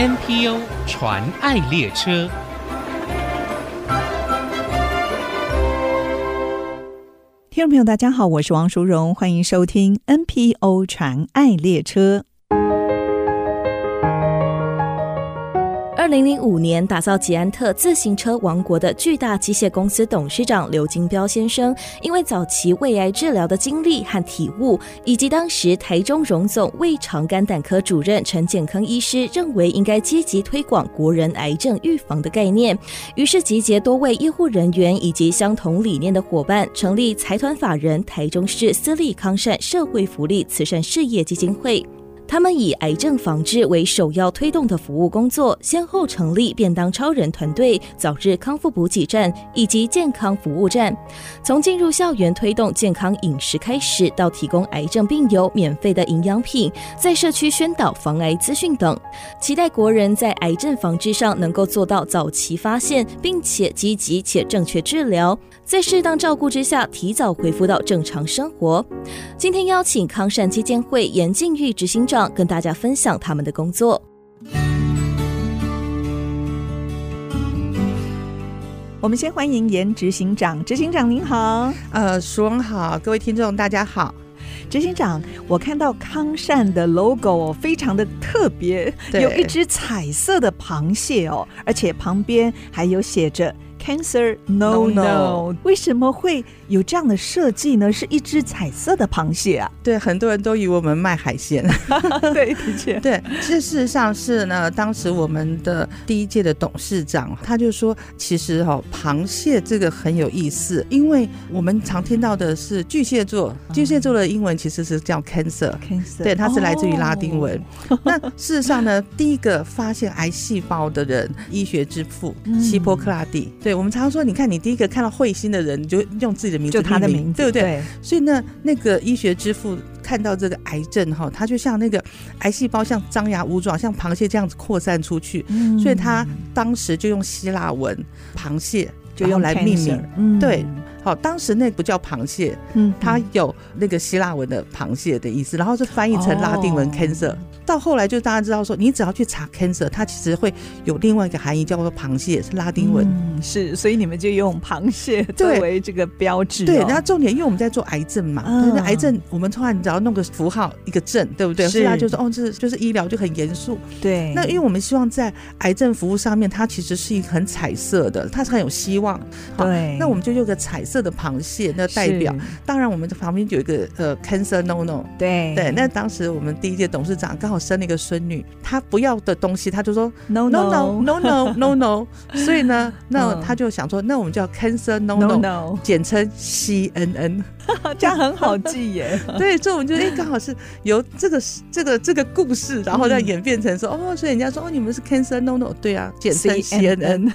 NPO 传爱列车。听众朋友，大家好，我是王淑荣，欢迎收听 NPO 传爱列车。二零零五年，打造捷安特自行车王国的巨大机械公司董事长刘金彪先生，因为早期胃癌治疗的经历和体悟，以及当时台中荣总胃肠肝胆科主任陈建康医师认为应该积极推广国人癌症预防的概念，于是集结多位医护人员以及相同理念的伙伴，成立财团法人台中市私立康善社会福利慈善事业基金会。他们以癌症防治为首要推动的服务工作，先后成立便当超人团队、早日康复补给站以及健康服务站。从进入校园推动健康饮食开始，到提供癌症病友免费的营养品，在社区宣导防癌资讯等，期待国人在癌症防治上能够做到早期发现，并且积极且正确治疗，在适当照顾之下，提早恢复到正常生活。今天邀请康善基金会严静玉执行长。跟大家分享他们的工作。我们先欢迎严执行长，执行长您好，呃，淑荣好，各位听众大家好。执行长，我看到康善的 logo 非常的特别，有一只彩色的螃蟹哦，而且旁边还有写着。Cancer no no，, no. 为什么会有这样的设计呢？是一只彩色的螃蟹啊？对，很多人都以为我们卖海鲜。对，的确，对，这事实上是呢。当时我们的第一届的董事长他就说，其实哈、哦，螃蟹这个很有意思，因为我们常听到的是巨蟹座，巨蟹座的英文其实是叫 cancer，cancer，对，它是来自于拉丁文。Oh. 那事实上呢，第一个发现癌细胞的人，医学之父希波克拉底，对。我们常常说，你看，你第一个看到彗星的人，你就用自己的名字，就他的名字，对不对？对。所以呢，那个医学之父看到这个癌症哈，他就像那个癌细胞，像张牙舞爪，像螃蟹这样子扩散出去。嗯。所以他当时就用希腊文“螃蟹”就用来命名。嗯。对。好，当时那不叫螃蟹，嗯，它有那个希腊文的“螃蟹”的意思，然后是翻译成拉丁文 “cancer”。到后来就大家知道说，你只要去查 cancer，它其实会有另外一个含义，叫做螃蟹，是拉丁文。嗯，是，所以你们就用螃蟹作为这个标志。对，那重点，因为我们在做癌症嘛，嗯、那癌症我们突然只要弄个符号一个症，对不对？所以他就说哦，这是就是医疗就很严肃。对。那因为我们希望在癌症服务上面，它其实是一个很彩色的，它是很有希望。对。那我们就用个彩色的螃蟹，那代表。当然，我们的旁边有一个呃 cancer no no。对。对。那当时我们第一届董事长刚好。生了一个孙女，她不要的东西，她就说 no no no no no no no，所以呢，那他就想说，那我们叫 cancer no no，, no. 简称 CNN。这样很好记耶，对，所以我们就哎，刚好是由这个这个这个故事，然后再演变成说，哦，所以人家说，哦，你们是 Cancer No No，对啊，简称 CNN。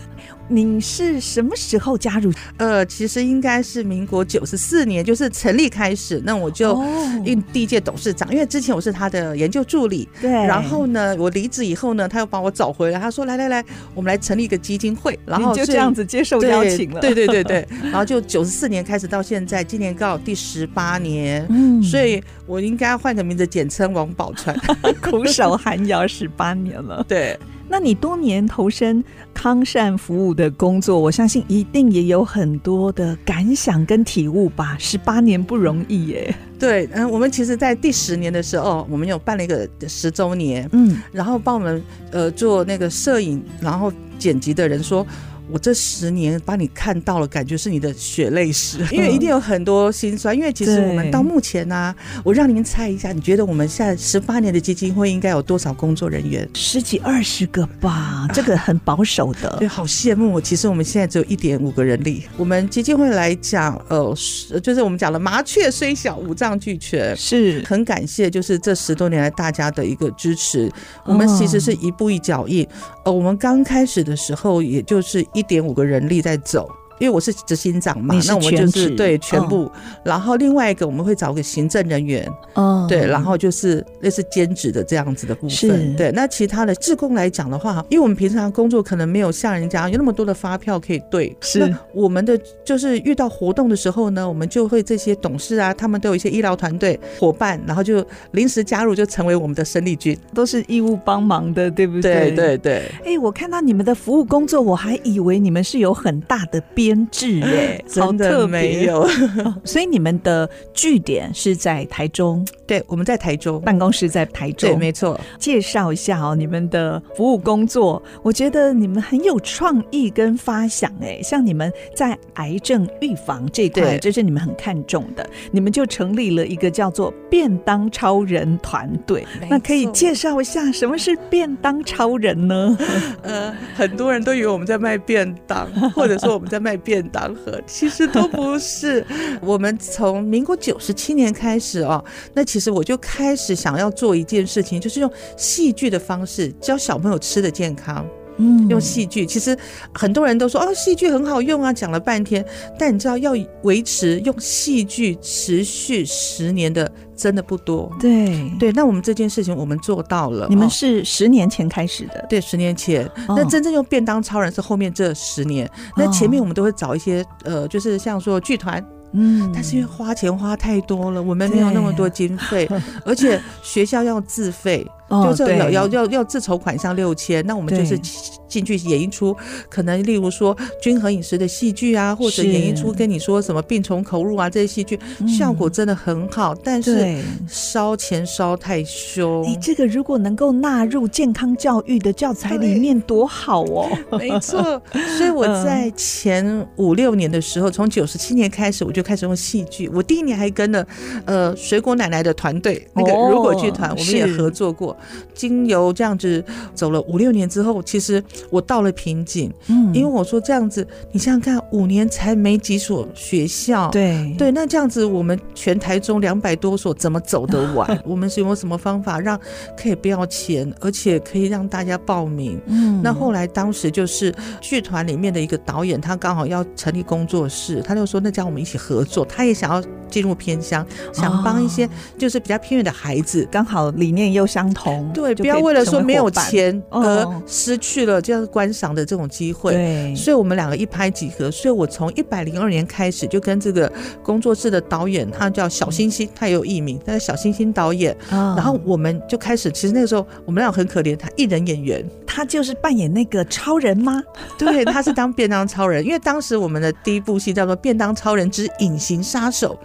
你是什么时候加入？呃，其实应该是民国九十四年，就是成立开始，那我就应第一届董事长，因为之前我是他的研究助理，对。然后呢，我离职以后呢，他又把我找回来，他说，来来来，我们来成立一个基金会，然后就这样子接受邀请了，对对对对，然后就九十四年开始到现在，今年刚好。第十八年，嗯，所以我应该换个名字，简称王宝钏，苦守寒窑十八年了。对，那你多年投身康善服务的工作，我相信一定也有很多的感想跟体悟吧？十八年不容易耶。对，嗯，我们其实，在第十年的时候，我们有办了一个十周年，嗯，然后帮我们呃做那个摄影，然后剪辑的人说。我这十年把你看到了，感觉是你的血泪史，因为一定有很多心酸。因为其实我们到目前呢、啊，我让您猜一下，你觉得我们现在十八年的基金会应该有多少工作人员？十几二十个吧，这个很保守的。对，好羡慕我。其实我们现在只有一点五个人力。我们基金会来讲，呃，就是我们讲了麻雀虽小，五脏俱全，是很感谢，就是这十多年来大家的一个支持。我们其实是一步一脚印。呃，我们刚开始的时候，也就是。一点五个人力在走，因为我是执行长嘛，那我们就是对全部、哦。然后另外一个我们会找个行政人员，哦，对，然后就是类似兼职的这样子的部分。对，那其他的志工来讲的话，因为我们平常工作可能没有像人家有那么多的发票可以对，是那我们的就是遇到活动的时候呢，我们就会这些董事啊，他们都有一些医疗团队伙伴，然后就临时加入，就成为我们的生力军，都是义务帮忙的，对不对？对对对。哎，我看到你们的服务工作，我还以为你们是有很大的编制哎，好 真的特别没有。所以你们的据点是在台中，对，我们在台中，办公室在台中，对，没错。介绍一下哦，你们的服务工作，我觉得你们很有创意跟发想哎，像你们在癌症预防这块，这是你们很看重的，你们就成立了一个叫做便当超人团队。那可以介绍一下什么是便当超人呢？呃，很多人都以为我们在卖便当，或者说我们在卖便当盒，其实都不是。我们从民国九十七年开始哦，那其实我就开始想要做一件事情，就是用戏剧的方式教小朋友吃的健康。嗯，用戏剧，其实很多人都说哦，戏剧很好用啊，讲了半天，但你知道要维持用戏剧持续十年的真的不多。对对，那我们这件事情我们做到了。你们是十年前开始的？对，十年前。那真正用便当超人是后面这十年，那前面我们都会找一些呃，就是像说剧团。嗯，但是因为花钱花太多了，我们没有那么多经费，而且学校要自费。就这要要要要自筹款项六千，那我们就是进去演一出，可能例如说均衡饮食的戏剧啊，或者演一出跟你说什么病从口入啊这些戏剧，效果真的很好，但是烧钱烧太凶。你这个如果能够纳入健康教育的教材里面，多好哦！没错，所以我在前五六年的时候，从九十七年开始，我就开始用戏剧。我第一年还跟了呃水果奶奶的团队，那个如果剧团，我们也合作过。经由这样子走了五六年之后，其实我到了瓶颈，嗯，因为我说这样子，你想想看，五年才没几所学校，对对，那这样子，我们全台中两百多所怎么走得完？我们是用什么方法让可以不要钱，而且可以让大家报名？嗯，那后来当时就是剧团里面的一个导演，他刚好要成立工作室，他就说那叫我们一起合作，他也想要进入偏乡，想帮一些就是比较偏远的孩子，刚好理念又相同。对，不要为了说没有钱而失去了这样观赏的这种机会。对，所以我们两个一拍即合。所以我从一百零二年开始就跟这个工作室的导演，他叫小星星，他也有艺名，他是小星星导演。然后我们就开始，其实那个时候我们俩很可怜，他一人演员，他就是扮演那个超人吗？对，他是当便当超人。因为当时我们的第一部戏叫做《便当超人之隐形杀手》，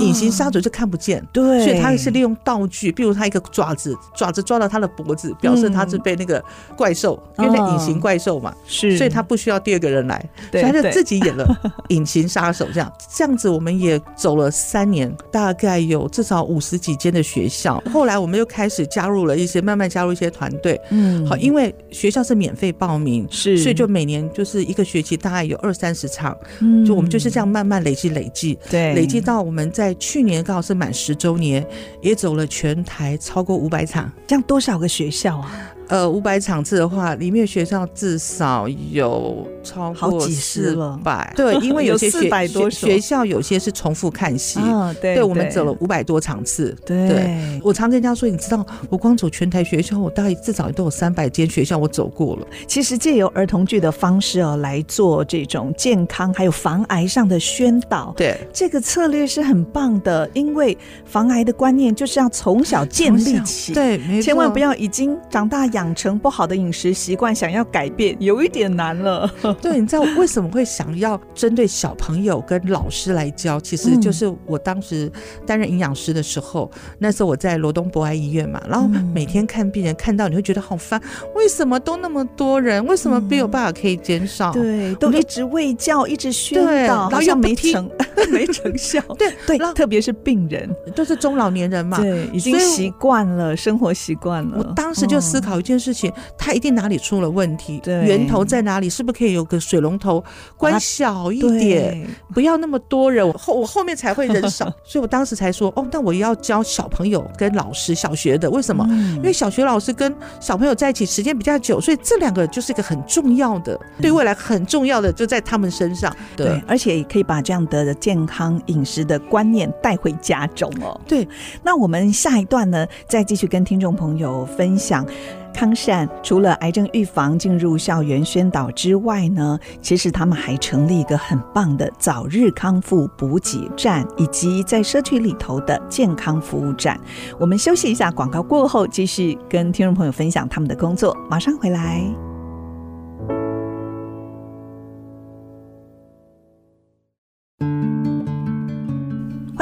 隐形杀手就看不见，对，所以他是利用道具，比如他一个爪子，爪子抓到他的脖子，表示他是被那个怪兽，因为那隐形怪兽嘛，是，所以他不需要第二个人来，所以他就自己演了 隐形杀手。这样这样子，我们也走了三年，大概有至少五十几间的学校。后来我们又开始加入了一些，慢慢加入一些团队。嗯，好，因为学校是免费报名，是，所以就每年就是一个学期大概有二三十场，嗯，就我们就是这样慢慢累积累积，对，累积到我们在去年刚好是满十周年，也走了全台超过五百场，这样多少个学校啊？呃，五百场次的话，里面学校至少有超过四百，对，因为 有些学学学校有些是重复看戏，哦，对，对，我们走了五百多场次，对，对，我常跟人家说，你知道，我光走全台学校，我大概至少都有三百间学校我走过了。其实借由儿童剧的方式哦，来做这种健康还有防癌上的宣导，对，这个策略是很棒的，因为防癌的观念就是要从小建立起，对，千万不要已经长大。养成不好的饮食习惯，想要改变有一点难了。对，你知道为什么会想要针对小朋友跟老师来教？其实就是我当时担任营养师的时候，那时候我在罗东博爱医院嘛，然后每天看病人，看到你会觉得好烦，为什么都那么多人？为什么没有办法可以减少？对，都一直喂教，一直宣导，好像没成 没成效。对 对，特别是病人，都是中老年人嘛，对，已经习惯了生活习惯了。我当时就思考。件事情，它一定哪里出了问题，对，源头在哪里？是不是可以有个水龙头关小一点，不要那么多人，我 后我后面才会人少。所以我当时才说，哦，那我要教小朋友跟老师，小学的为什么？因为小学老师跟小朋友在一起时间比较久，所以这两个就是一个很重要的，对未来很重要的就在他们身上。对，而且也可以把这样的健康饮食的观念带回家中哦。对，那我们下一段呢，再继续跟听众朋友分享康善除了癌症预防进入校园宣导之外呢，其实他们还成立一个很棒的早日康复补给站，以及在社区里头的健康服务站。我们休息一下，广告过后继续跟听众朋友分享他们的工作，马上回来。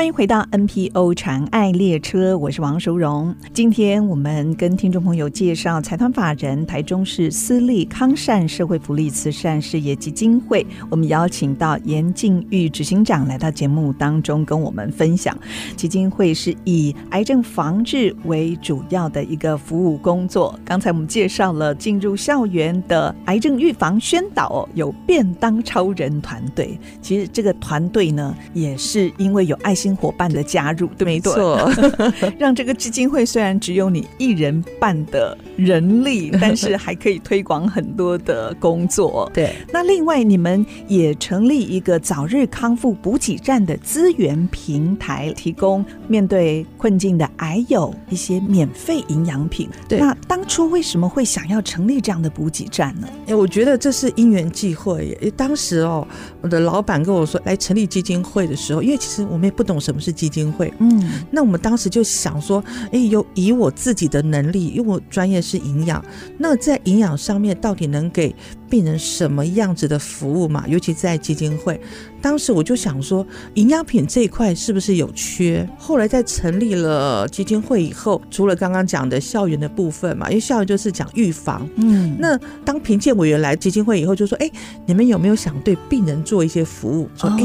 欢迎回到 NPO 长爱列车，我是王淑荣。今天我们跟听众朋友介绍财团法人台中市私立康善社会福利慈善事业基金会。我们邀请到严静玉执行长来到节目当中，跟我们分享基金会是以癌症防治为主要的一个服务工作。刚才我们介绍了进入校园的癌症预防宣导，有便当超人团队。其实这个团队呢，也是因为有爱心。伙伴的加入，对，没错，让这个基金会虽然只有你一人半的人力，但是还可以推广很多的工作。对，那另外你们也成立一个早日康复补给站的资源平台，提供面对困境的癌友一些免费营养品。对，那当初为什么会想要成立这样的补给站呢？哎，我觉得这是因缘际会耶。当时哦，我的老板跟我说来成立基金会的时候，因为其实我们也不懂。什么是基金会？嗯，那我们当时就想说，哎，有以我自己的能力，因为我专业是营养，那在营养上面到底能给病人什么样子的服务嘛？尤其在基金会，当时我就想说，营养品这一块是不是有缺？后来在成立了基金会以后，除了刚刚讲的校园的部分嘛，因为校园就是讲预防，嗯，那当评鉴委员来基金会以后，就说，哎，你们有没有想对病人做一些服务？说，哎。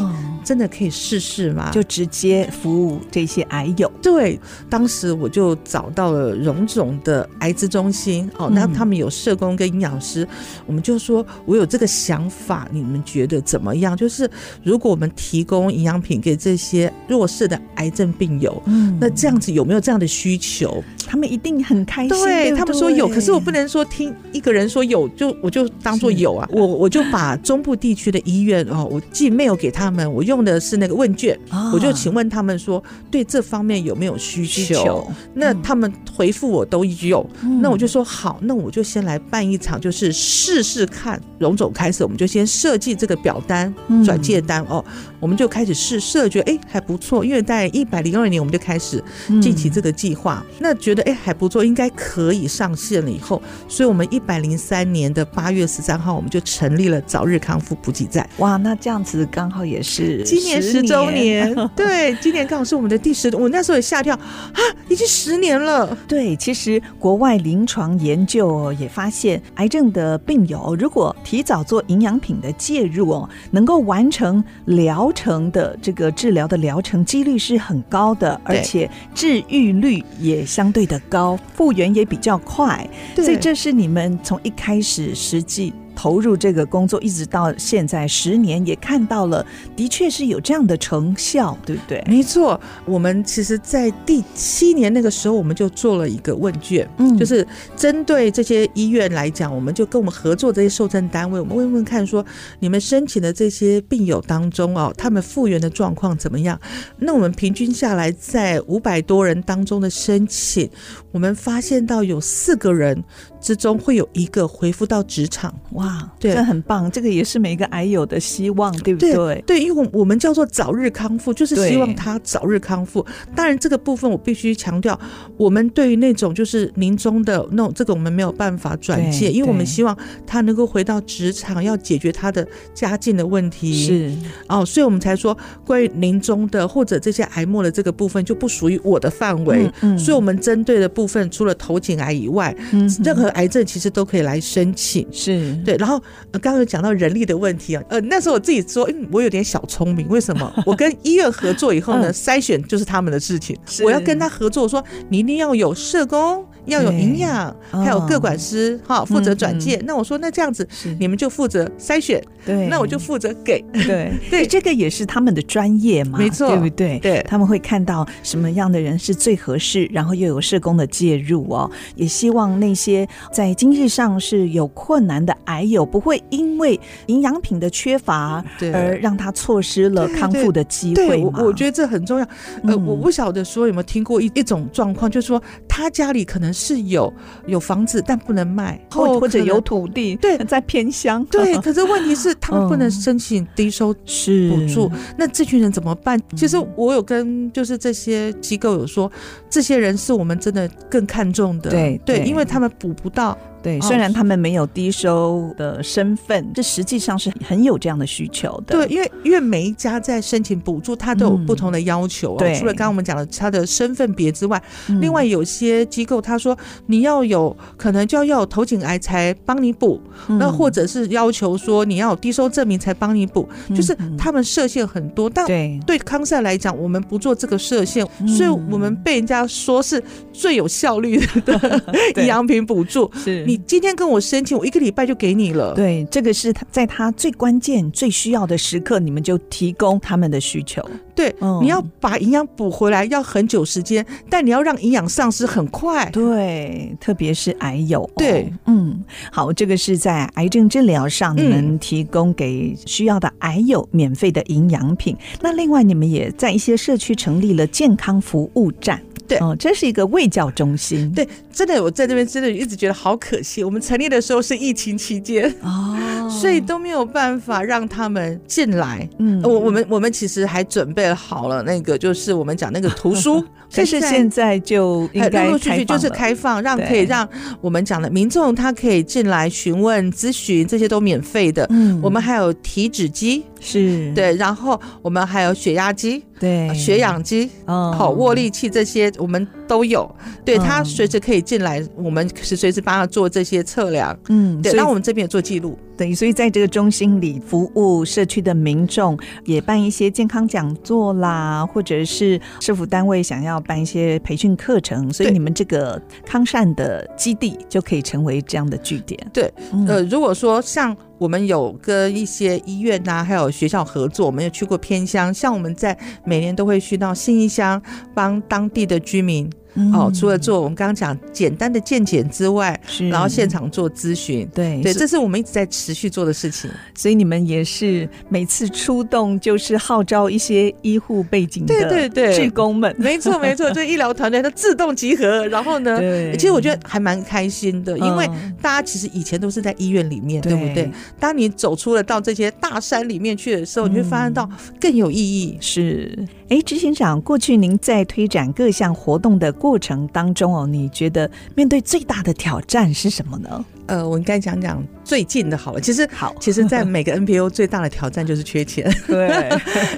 真的可以试试吗？就直接服务这些癌友。对，当时我就找到了荣总的癌资中心，哦，那他们有社工跟营养师，我们就说，我有这个想法，你们觉得怎么样？就是如果我们提供营养品给这些弱势的癌症病友，嗯，那这样子有没有这样的需求？他们一定很开心。对，他们说有，可是我不能说听一个人说有就我就当做有啊，我我就把中部地区的医院哦，我寄 mail 给他们，我用。用的是那个问卷，我就请问他们说，对这方面有没有需求？那他们回复我都有，那我就说好，那我就先来办一场，就是试试看。荣总开始，我们就先设计这个表单、转借单哦，我们就开始试设，觉得哎还不错，因为在一百零二年我们就开始进行这个计划，那觉得哎还不错，应该可以上线了以后，所以我们一百零三年的八月十三号，我们就成立了早日康复补给站。哇，那这样子刚好也是。今年十周年，对，今年刚好是我们的第十，我那时候也吓跳啊，已经十年了。对，其实国外临床研究也发现，癌症的病友如果提早做营养品的介入哦，能够完成疗程的这个治疗的疗程几率是很高的，而且治愈率也相对的高，复原也比较快。所以这是你们从一开始实际。投入这个工作一直到现在十年，也看到了，的确是有这样的成效，对不对？没错，我们其实，在第七年那个时候，我们就做了一个问卷，嗯，就是针对这些医院来讲，我们就跟我们合作这些受赠单位，我们问问看，说你们申请的这些病友当中哦，他们复原的状况怎么样？那我们平均下来，在五百多人当中的申请，我们发现到有四个人。之中会有一个恢复到职场，哇，对，这很棒，这个也是每一个癌友的希望，对不对？对，对，因为我我们叫做早日康复，就是希望他早日康复。当然，这个部分我必须强调，我们对于那种就是临终的那种，这个我们没有办法转介，因为我们希望他能够回到职场，要解决他的家境的问题。是哦，所以我们才说，关于临终的或者这些癌末的这个部分就不属于我的范围。嗯，嗯，所以我们针对的部分，除了头颈癌以外，嗯，任何癌症其实都可以来申请，是对。然后刚刚有讲到人力的问题啊，呃，那时候我自己说，嗯，我有点小聪明，为什么？我跟医院合作以后呢，筛选就是他们的事情，我要跟他合作，说你一定要有社工。要有营养，还有各管师哈负责转介。那我说那这样子，你们就负责筛选，对，那我就负责给，对。对，这个也是他们的专业嘛，没错，对不对？对，他们会看到什么样的人是最合适，然后又有社工的介入哦，也希望那些在经济上是有困难的癌友不会因为营养品的缺乏而让他错失了康复的机会。我我觉得这很重要。呃，我不晓得说有没有听过一一种状况，就是说他家里可能是有有房子，但不能卖，或或者有土地，对，在偏乡，对。可是问题是，他们不能申请低收是补助，那这群人怎么办？其实我有跟就是这些机构有说，这些人是我们真的更看重的，对对，因为他们补不到。对，虽然他们没有低收的身份，这实际上是很有这样的需求的。对，因为因为每一家在申请补助，他都有不同的要求哦。对，除了刚刚我们讲的他的身份别之外，另外有些机构他说你要有可能就要要有头颈癌才帮你补，那或者是要求说你要有低收证明才帮你补，就是他们设限很多。但对康赛来讲，我们不做这个设限，所以我们被人家说是最有效率的 营养品补助。是你。今天跟我申请，我一个礼拜就给你了。对，这个是他在他最关键、最需要的时刻，你们就提供他们的需求。对，嗯、你要把营养补回来要很久时间，但你要让营养丧失很快。对，特别是癌友。对，嗯，好，这个是在癌症治疗上，你们提供给需要的癌友免费的营养品。嗯、那另外，你们也在一些社区成立了健康服务站。对，哦，这是一个卫教中心。对，真的，我在这边真的一直觉得好可惜。我们成立的时候是疫情期间哦，所以都没有办法让他们进来。嗯，我我们我们其实还准备好了那个，就是我们讲那个图书，但 是现在就应该陆陆续续就是开放，让可以让我们讲的民众他可以进来询问咨询，这些都免费的。嗯，我们还有体脂机。是对，然后我们还有血压机，对，血氧机，哦，好，握力器这些我们都有。对，他随时可以进来，我们是随时帮他做这些测量。嗯，对，那我们这边也做记录。对，所以在这个中心里服务社区的民众，也办一些健康讲座啦，或者是社服单位想要办一些培训课程，所以你们这个康善的基地就可以成为这样的据点。对，呃，如果说像。我们有跟一些医院呐、啊，还有学校合作，我们有去过偏乡，像我们在每年都会去到新义乡，帮当地的居民。哦，除了做我们刚刚讲简单的健检之外，是然后现场做咨询，对对，这是我们一直在持续做的事情。所以你们也是每次出动就是号召一些医护背景的对对对志工们，没错没错，就医疗团队它自动集合，然后呢，对其实我觉得还蛮开心的，因为大家其实以前都是在医院里面，对，对不对？当你走出了到这些大山里面去的时候，你会发现到更有意义。是，哎，执行长，过去您在推展各项活动的过过程当中哦，你觉得面对最大的挑战是什么呢？呃，我应该讲讲最近的好了。其实好，其实，在每个 NPO 最大的挑战就是缺钱。对，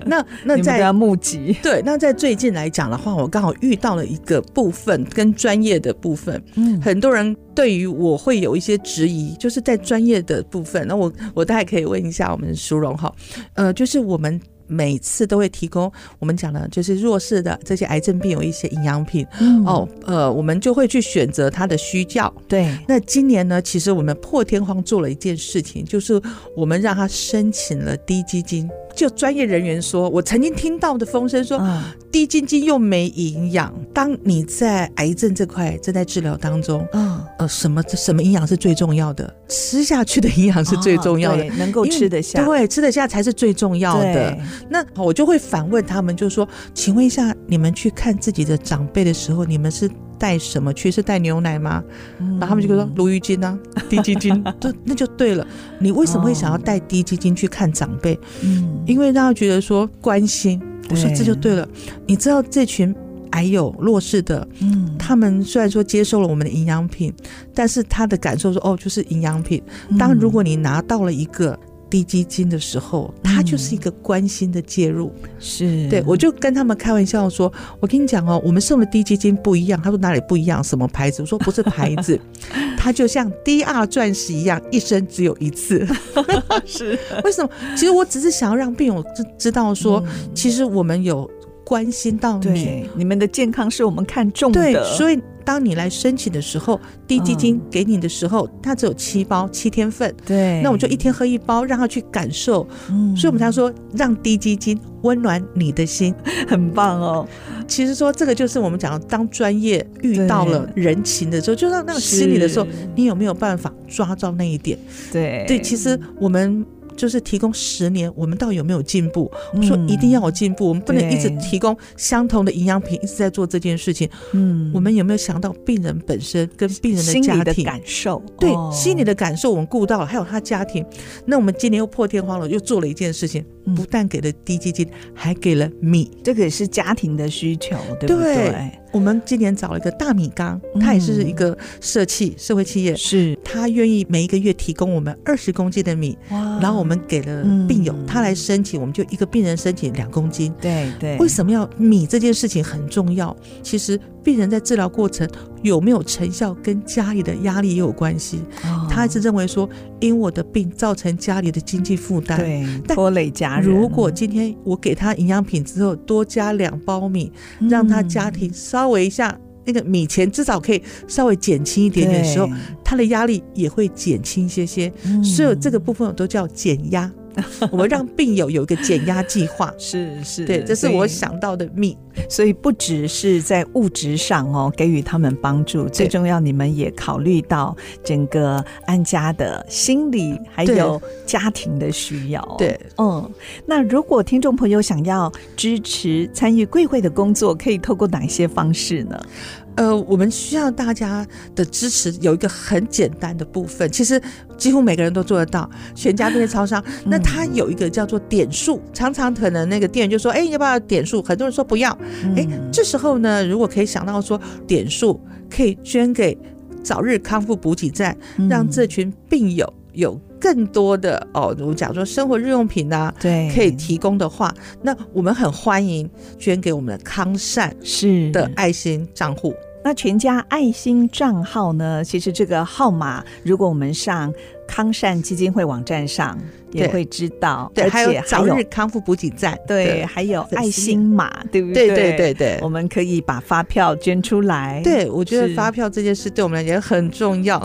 那那在募集，对，那在最近来讲的话，我刚好遇到了一个部分跟专业的部分。嗯，很多人对于我会有一些质疑，就是在专业的部分。那我我大概可以问一下我们淑蓉哈，呃，就是我们。每次都会提供我们讲的，就是弱势的这些癌症病有一些营养品。嗯、哦，呃，我们就会去选择他的需要。对，那今年呢，其实我们破天荒做了一件事情，就是我们让他申请了低基金。就专业人员说，我曾经听到的风声说，低筋筋又没营养。当你在癌症这块正在治疗当中，嗯，呃，什么什么营养是最重要的？吃下去的营养是最重要的，能够吃得下，对，吃得下才是最重要的。那我就会反问他们，就是说，请问一下，你们去看自己的长辈的时候，你们是？带什么去？是带牛奶吗？嗯、然后他们就说鲈鱼精啊，低基金，对，那就对了。你为什么会想要带低基金去看长辈？嗯，因为让他觉得说关心。我说这就对了。对你知道这群矮友弱势的，嗯，他们虽然说接受了我们的营养品，但是他的感受说哦，就是营养品。当如果你拿到了一个。低基金的时候，他就是一个关心的介入，嗯、是对，我就跟他们开玩笑说：“我跟你讲哦，我们送的低基金不一样。”他说：“哪里不一样？什么牌子？”我说：“不是牌子，它就像 DR 钻石一样，一生只有一次。”是 为什么？其实我只是想要让病友知知道说，其实我们有。关心到你，对，你们的健康是我们看重的。对，所以当你来申请的时候，低基金给你的时候，嗯、它只有七包七天份。对，那我就一天喝一包，让他去感受。嗯，所以我们常说让低基金温暖你的心，很棒哦。其实说这个就是我们讲，当专业遇到了人情的时候，就让那个心理的时候，你有没有办法抓到那一点？对对，其实我们。就是提供十年，我们到底有没有进步？我说一定要有进步，我们不能一直提供相同的营养品，一直在做这件事情。嗯，我们有没有想到病人本身跟病人的家庭感受？对，心理的感受我们顾到了，还有他家庭。那我们今年又破天荒了，又做了一件事情，不但给了低基金，还给了米，这个也是家庭的需求，对不对？我们今年找了一个大米缸，它也是一个社企社会企业，是。他愿意每一个月提供我们二十公斤的米，然后我们给了病友，他来申请，我们就一个病人申请两公斤。对对，为什么要米这件事情很重要？其实病人在治疗过程有没有成效，跟家里的压力也有关系。他一直认为说，因我的病造成家里的经济负担，对，拖累家人。如果今天我给他营养品之后，多加两包米，让他家庭稍微一下那个米钱至少可以稍微减轻一点点的时候，他的压力也会减轻一些些。所有这个部分我都叫减压。我们让病友有一个减压计划，是是，对，这是我想到的秘。所以不只是在物质上哦，给予他们帮助，最重要，你们也考虑到整个安家的心理还有家庭的需要。对，嗯，那如果听众朋友想要支持参与贵会的工作，可以透过哪些方式呢？呃，我们需要大家的支持，有一个很简单的部分，其实几乎每个人都做得到。全家便利超商，那它有一个叫做点数，常常可能那个店员就说：“哎，要不要点数？”很多人说不要。哎，这时候呢，如果可以想到说点数可以捐给早日康复补给站，让这群病友有更多的哦，我们讲说生活日用品啊，对，可以提供的话，那我们很欢迎捐给我们的康善是的爱心账户。那全家爱心账号呢？其实这个号码，如果我们上康善基金会网站上。也会知道，对，还有早日康复补给站，对，还有爱心码，对不对？对对对对，我们可以把发票捐出来。对，我觉得发票这件事对我们来讲很重要。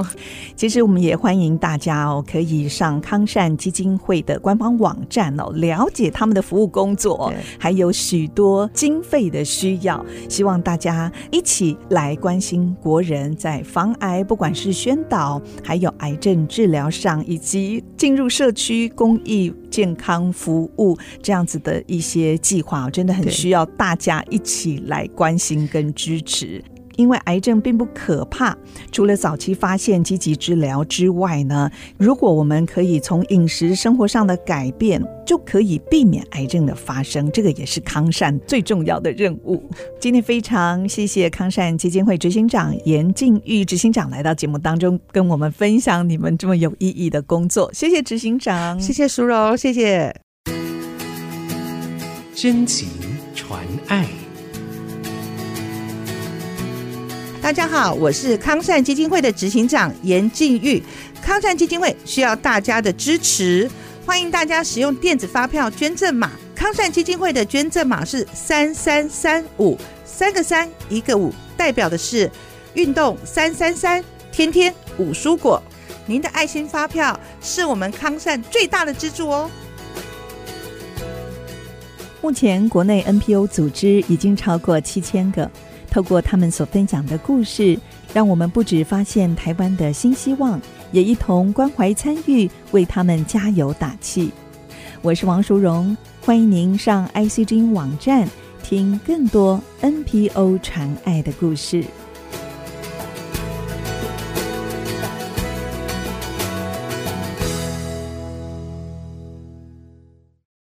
其实我们也欢迎大家哦，可以上康善基金会的官方网站哦，了解他们的服务工作，还有许多经费的需要。希望大家一起来关心国人在防癌，不管是宣导，还有癌症治疗上，以及进入社区。公益健康服务这样子的一些计划，真的很需要大家一起来关心跟支持。因为癌症并不可怕，除了早期发现、积极治疗之外呢，如果我们可以从饮食生活上的改变，就可以避免癌症的发生。这个也是康善最重要的任务。今天非常谢谢康善基金会执行长严静玉执行长来到节目当中，跟我们分享你们这么有意义的工作。谢谢执行长，谢谢淑柔，谢谢。真情传爱。大家好，我是康善基金会的执行长颜净玉。康善基金会需要大家的支持，欢迎大家使用电子发票捐赠码。康善基金会的捐赠码是三三三五，三个三一个五，代表的是运动三三三，天天五蔬果。您的爱心发票是我们康善最大的支柱哦。目前国内 NPO 组织已经超过七千个。透过他们所分享的故事，让我们不止发现台湾的新希望，也一同关怀参与，为他们加油打气。我是王淑荣，欢迎您上 ICG 网站听更多 NPO 传爱的故事。